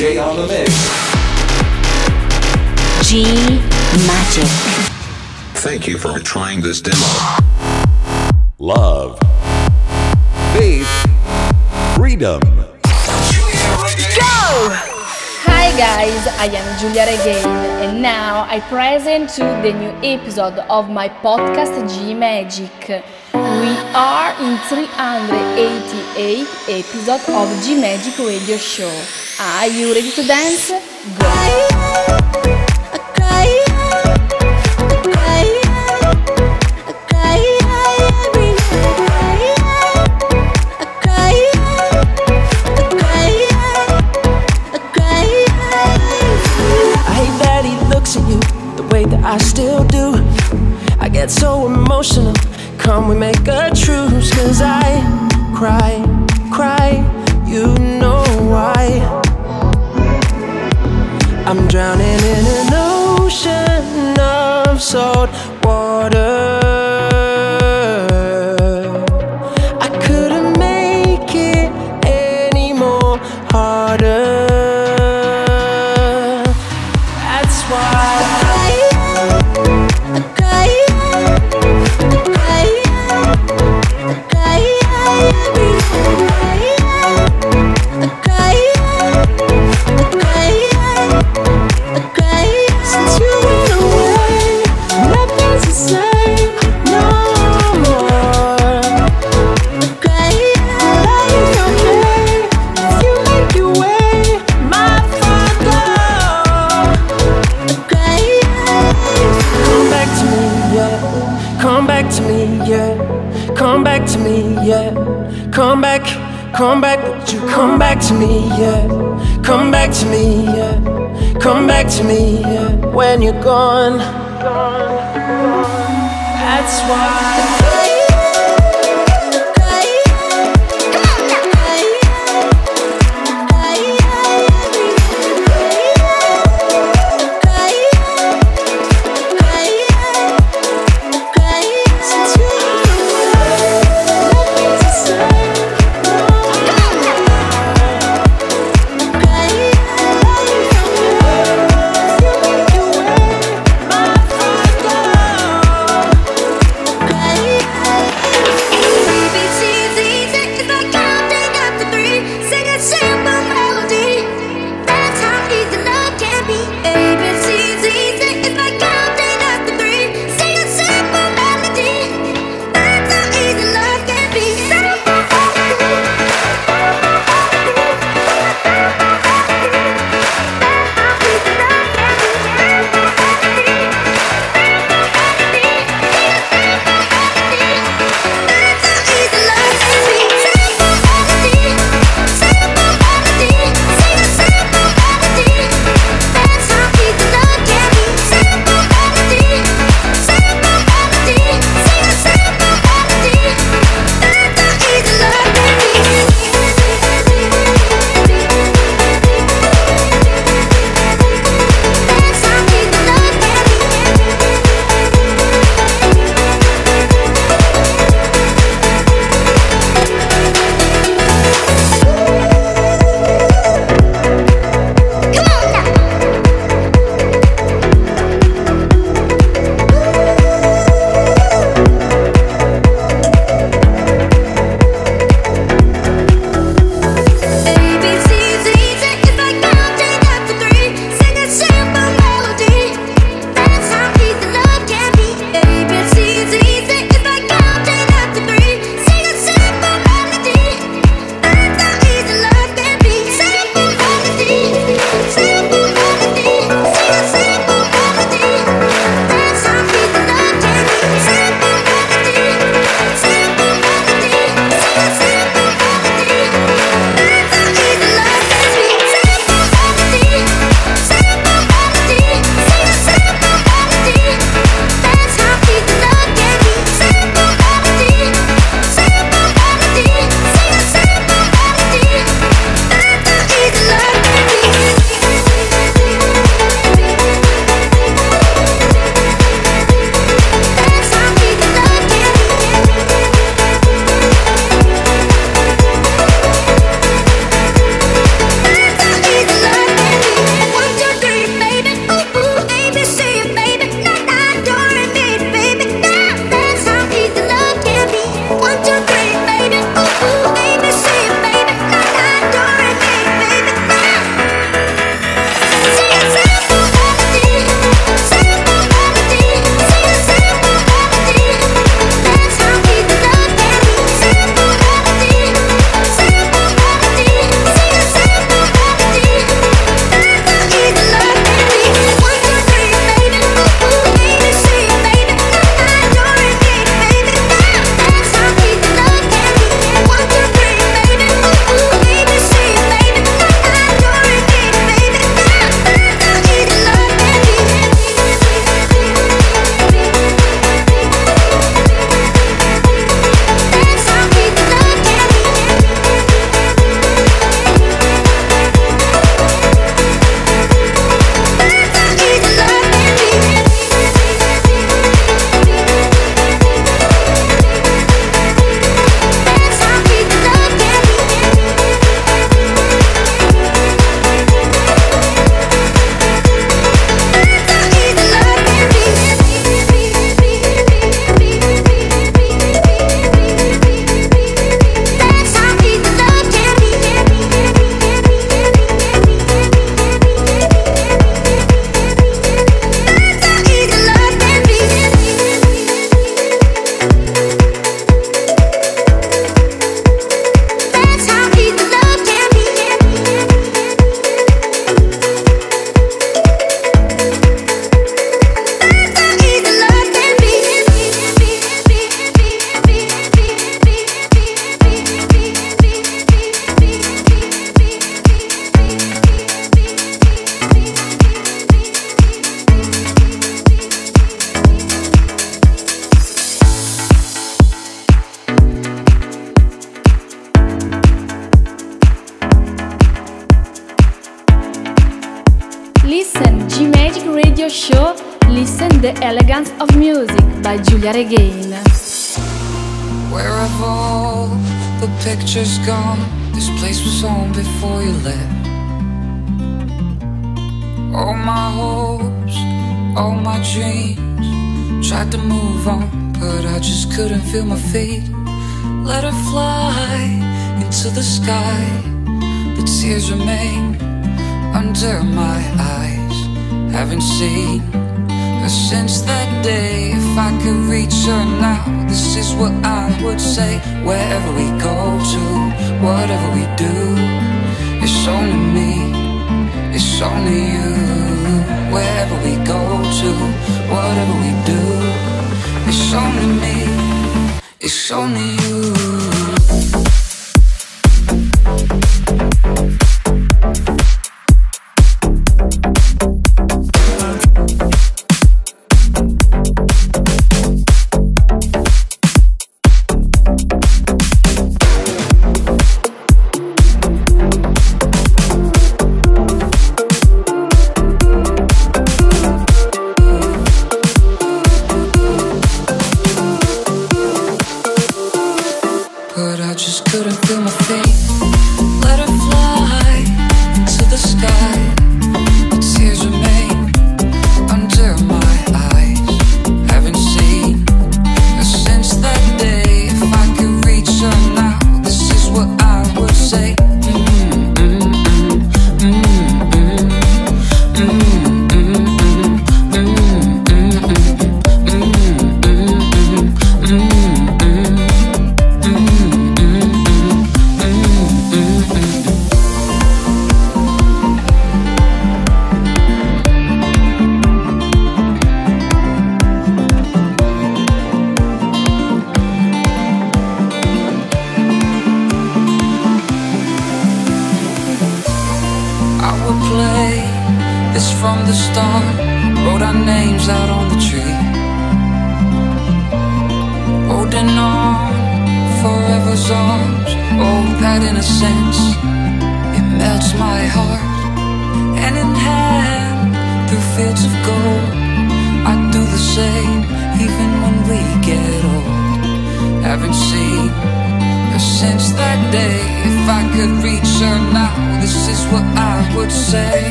DJ on the mix. G Magic. Thank you for trying this demo. Love. Faith. Freedom. Go! Hi guys, I am Giulia Regain and now I present to the new episode of my podcast G Magic. We are in 388 episode of G Magic Radio Show. Are you ready to dance? Go! I still do. I get so emotional. Come, we make a truce. Cause I cry, cry, you know why. I'm drowning in an ocean of salt water. to move on, but I just couldn't feel my feet. Let her fly into the sky, but tears remain under my eyes. Haven't seen her since that day. If I could reach her now, this is what I would say. Wherever we go to, whatever we do, it's only me, it's only you. Wherever we go to, Whatever we do, it's only me, it's only you.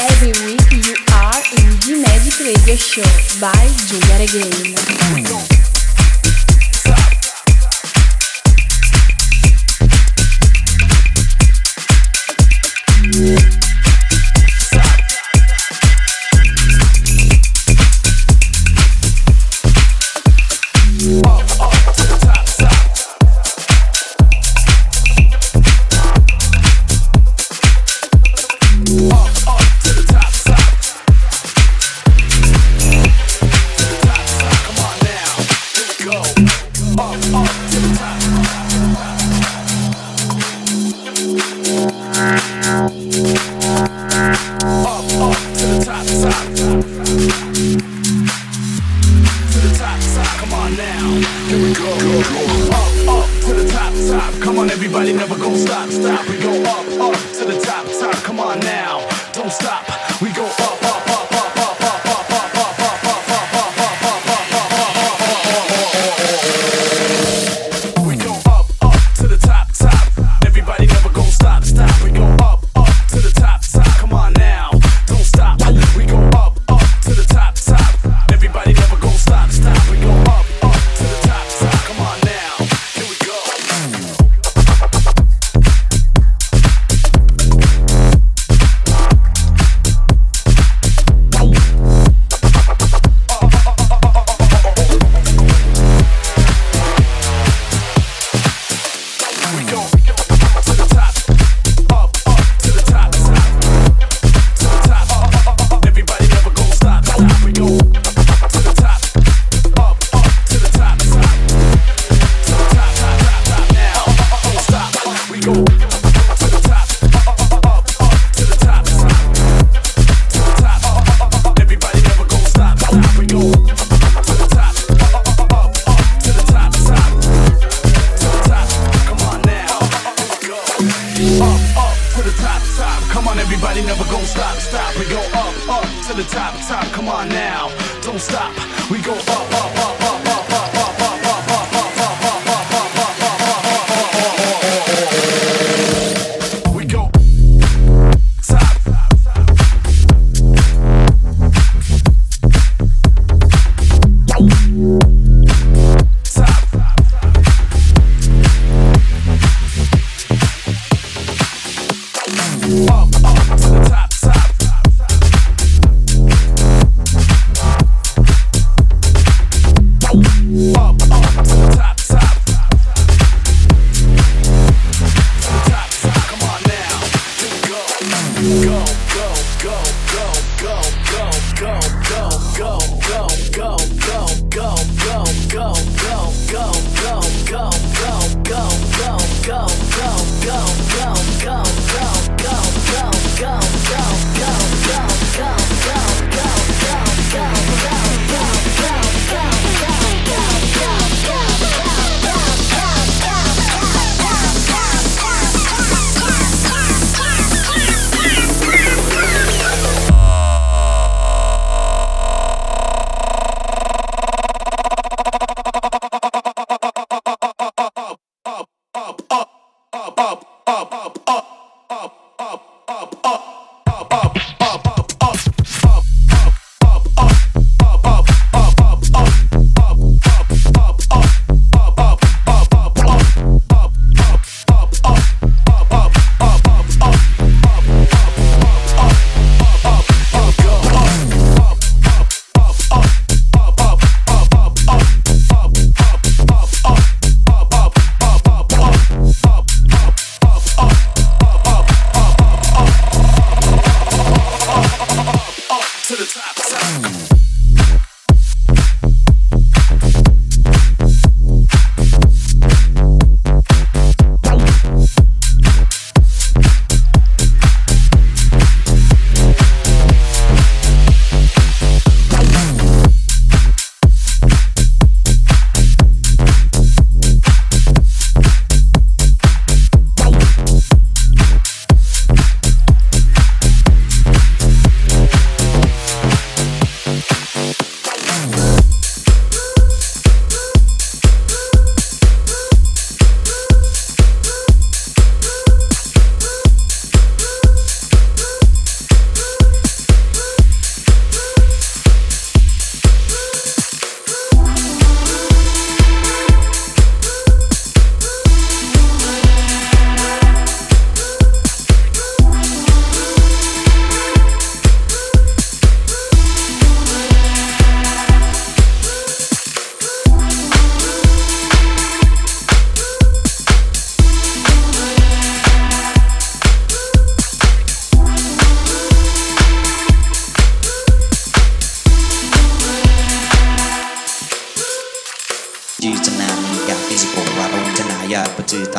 Every week you are in the magic Radio Show by Giulia Regain.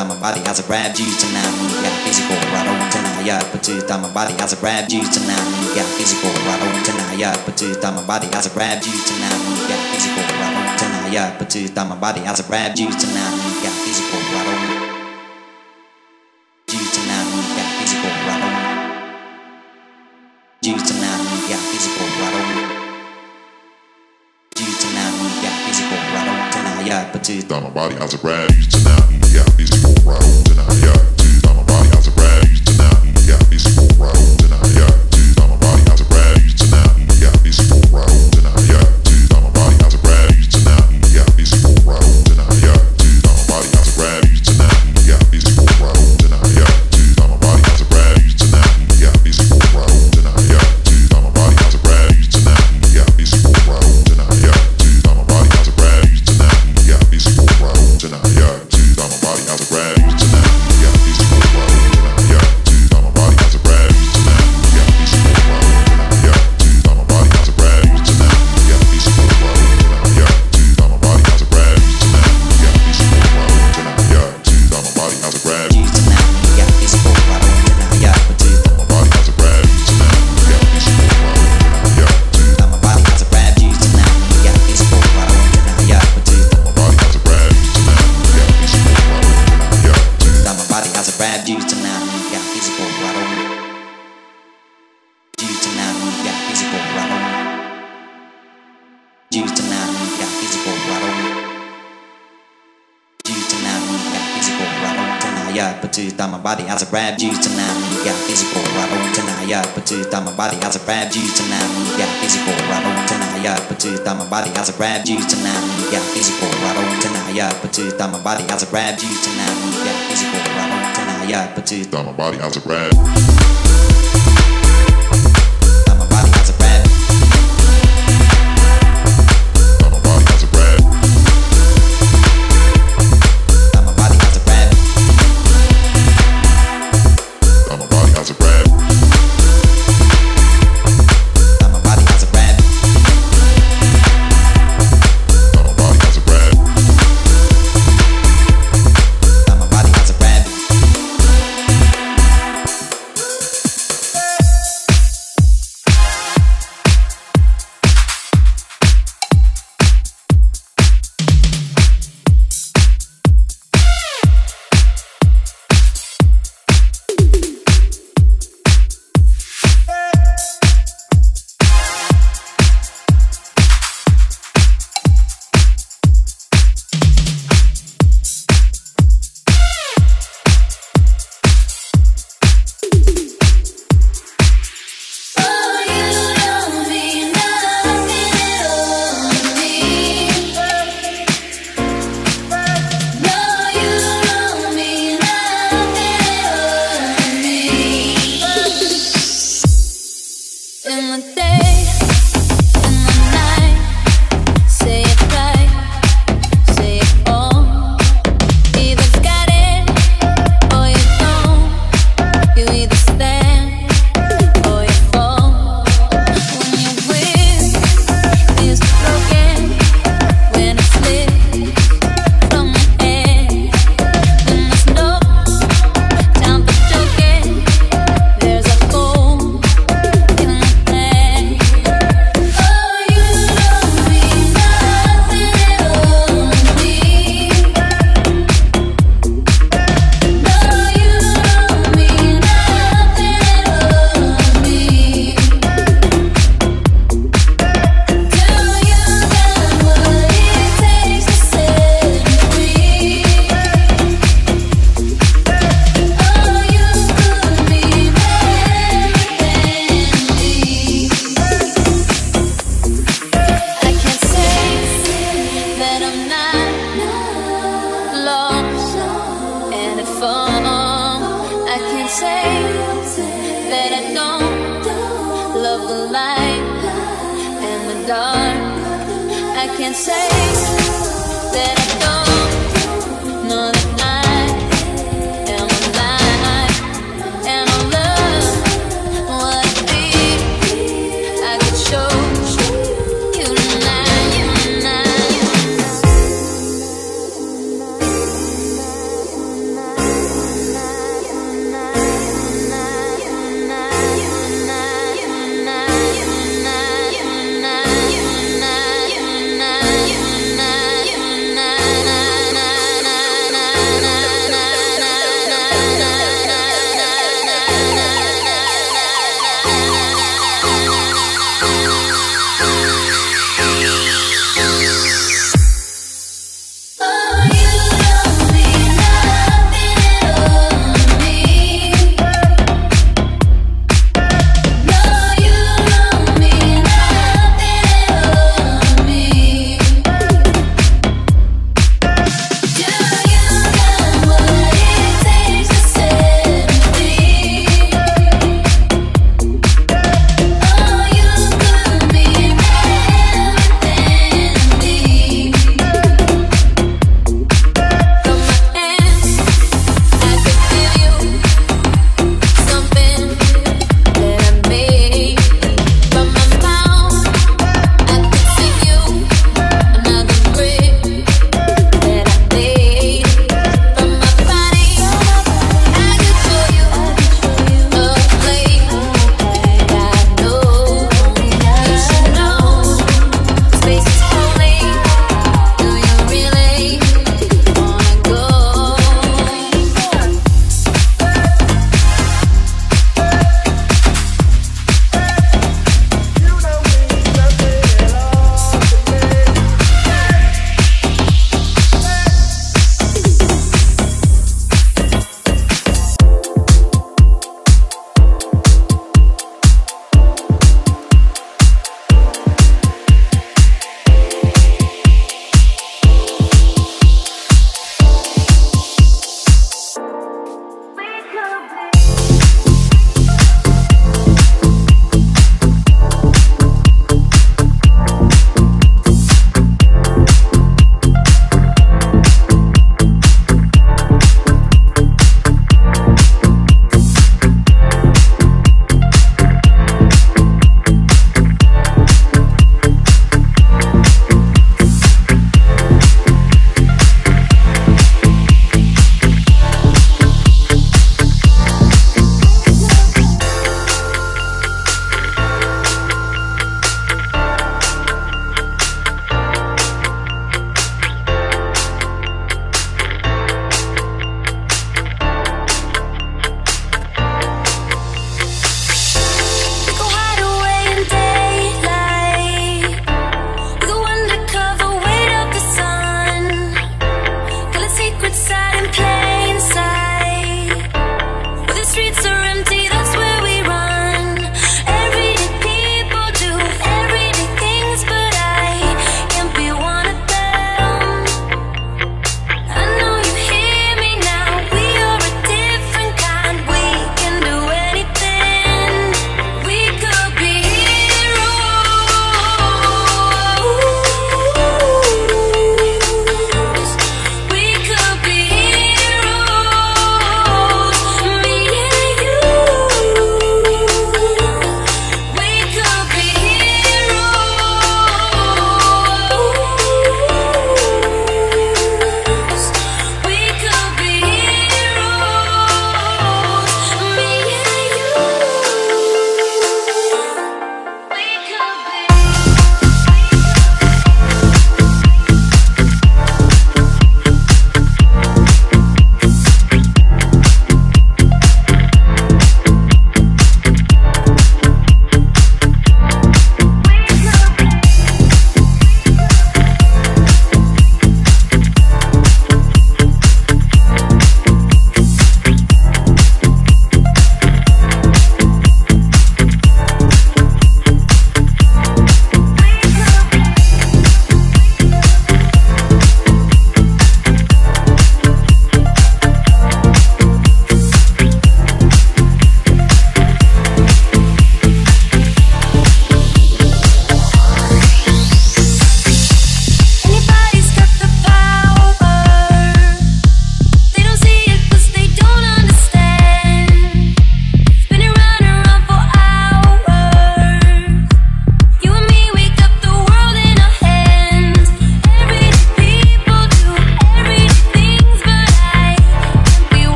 that my body has grab you tonight. Yeah, got physical right on tonight. Yeah, but two that my body has grab you tonight. Yeah, got physical right on tonight. Yeah, but two my body has grab you tonight. You got physical right on tonight. Yeah, but two my body has a grab. You tonight. Yeah, got physical right on. Tonight. i got physical. You tonight. Yeah, but my body has grab you tonight. appetite. My body has a grab you tonight. We got physical. I don't deny appetite. My body has a grab you tonight. We got physical. I don't deny appetite. My body has a grab you tonight. We got physical. I don't deny appetite. My body has a grab you tonight. We got physical. I don't deny appetite. My body has a grab.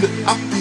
The way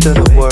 to the world.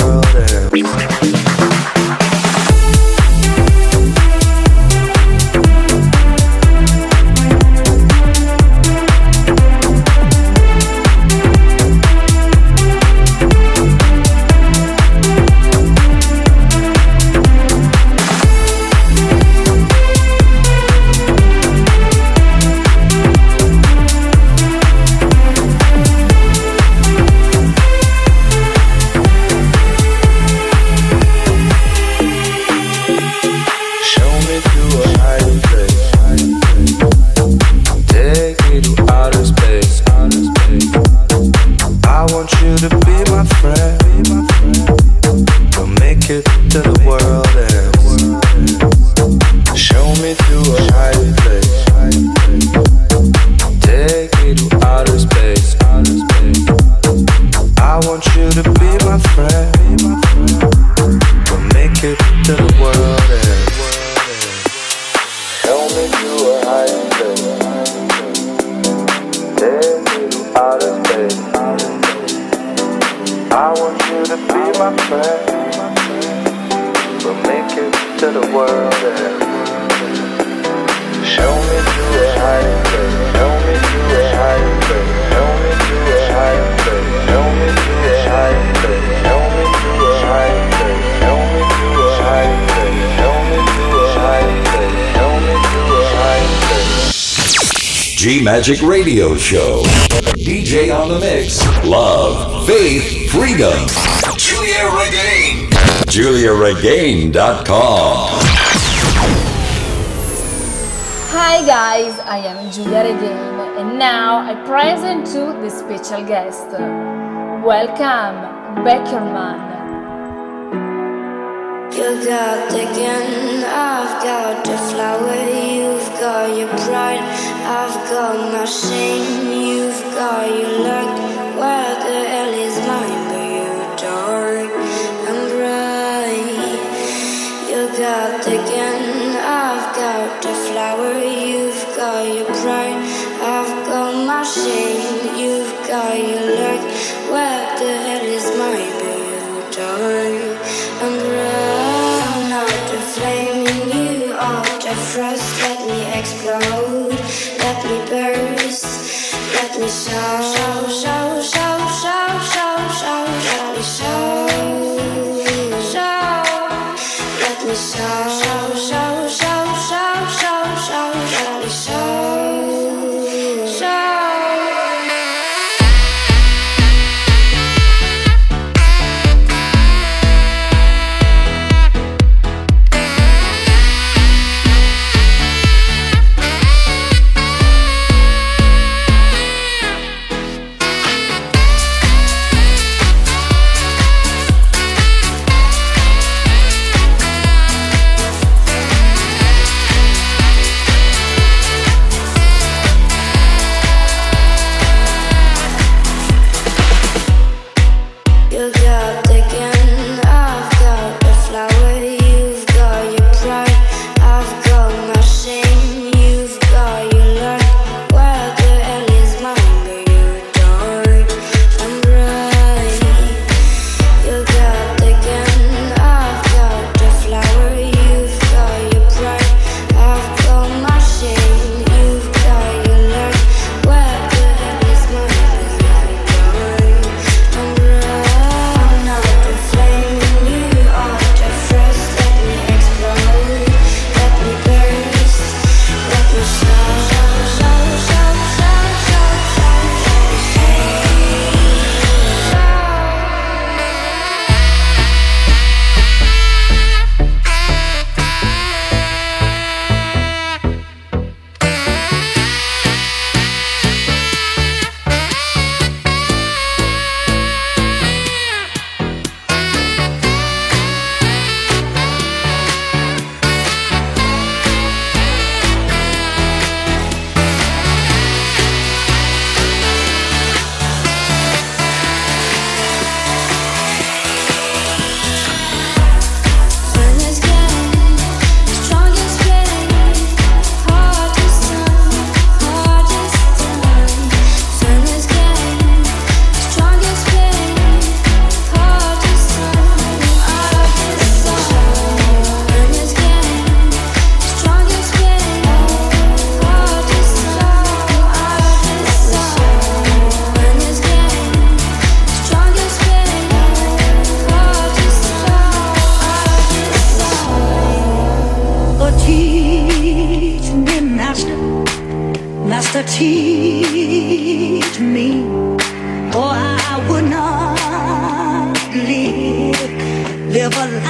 radio show. DJ on the mix. Love, faith, freedom. Giulia Regain. GiuliaRegain.com. Hi guys, I am Giulia Regain and now I present to the special guest. Welcome, Bakerman. You got the gun, I've got the flower, you've got your pride, I've got my shame, you've got your luck. Where the hell is mine? But you're dark and bright. You got the gun, I've got the flower, you've got your pride, I've got my shame, you've got your frost, let me explode, let me burst, let me show, show, show. i'm devil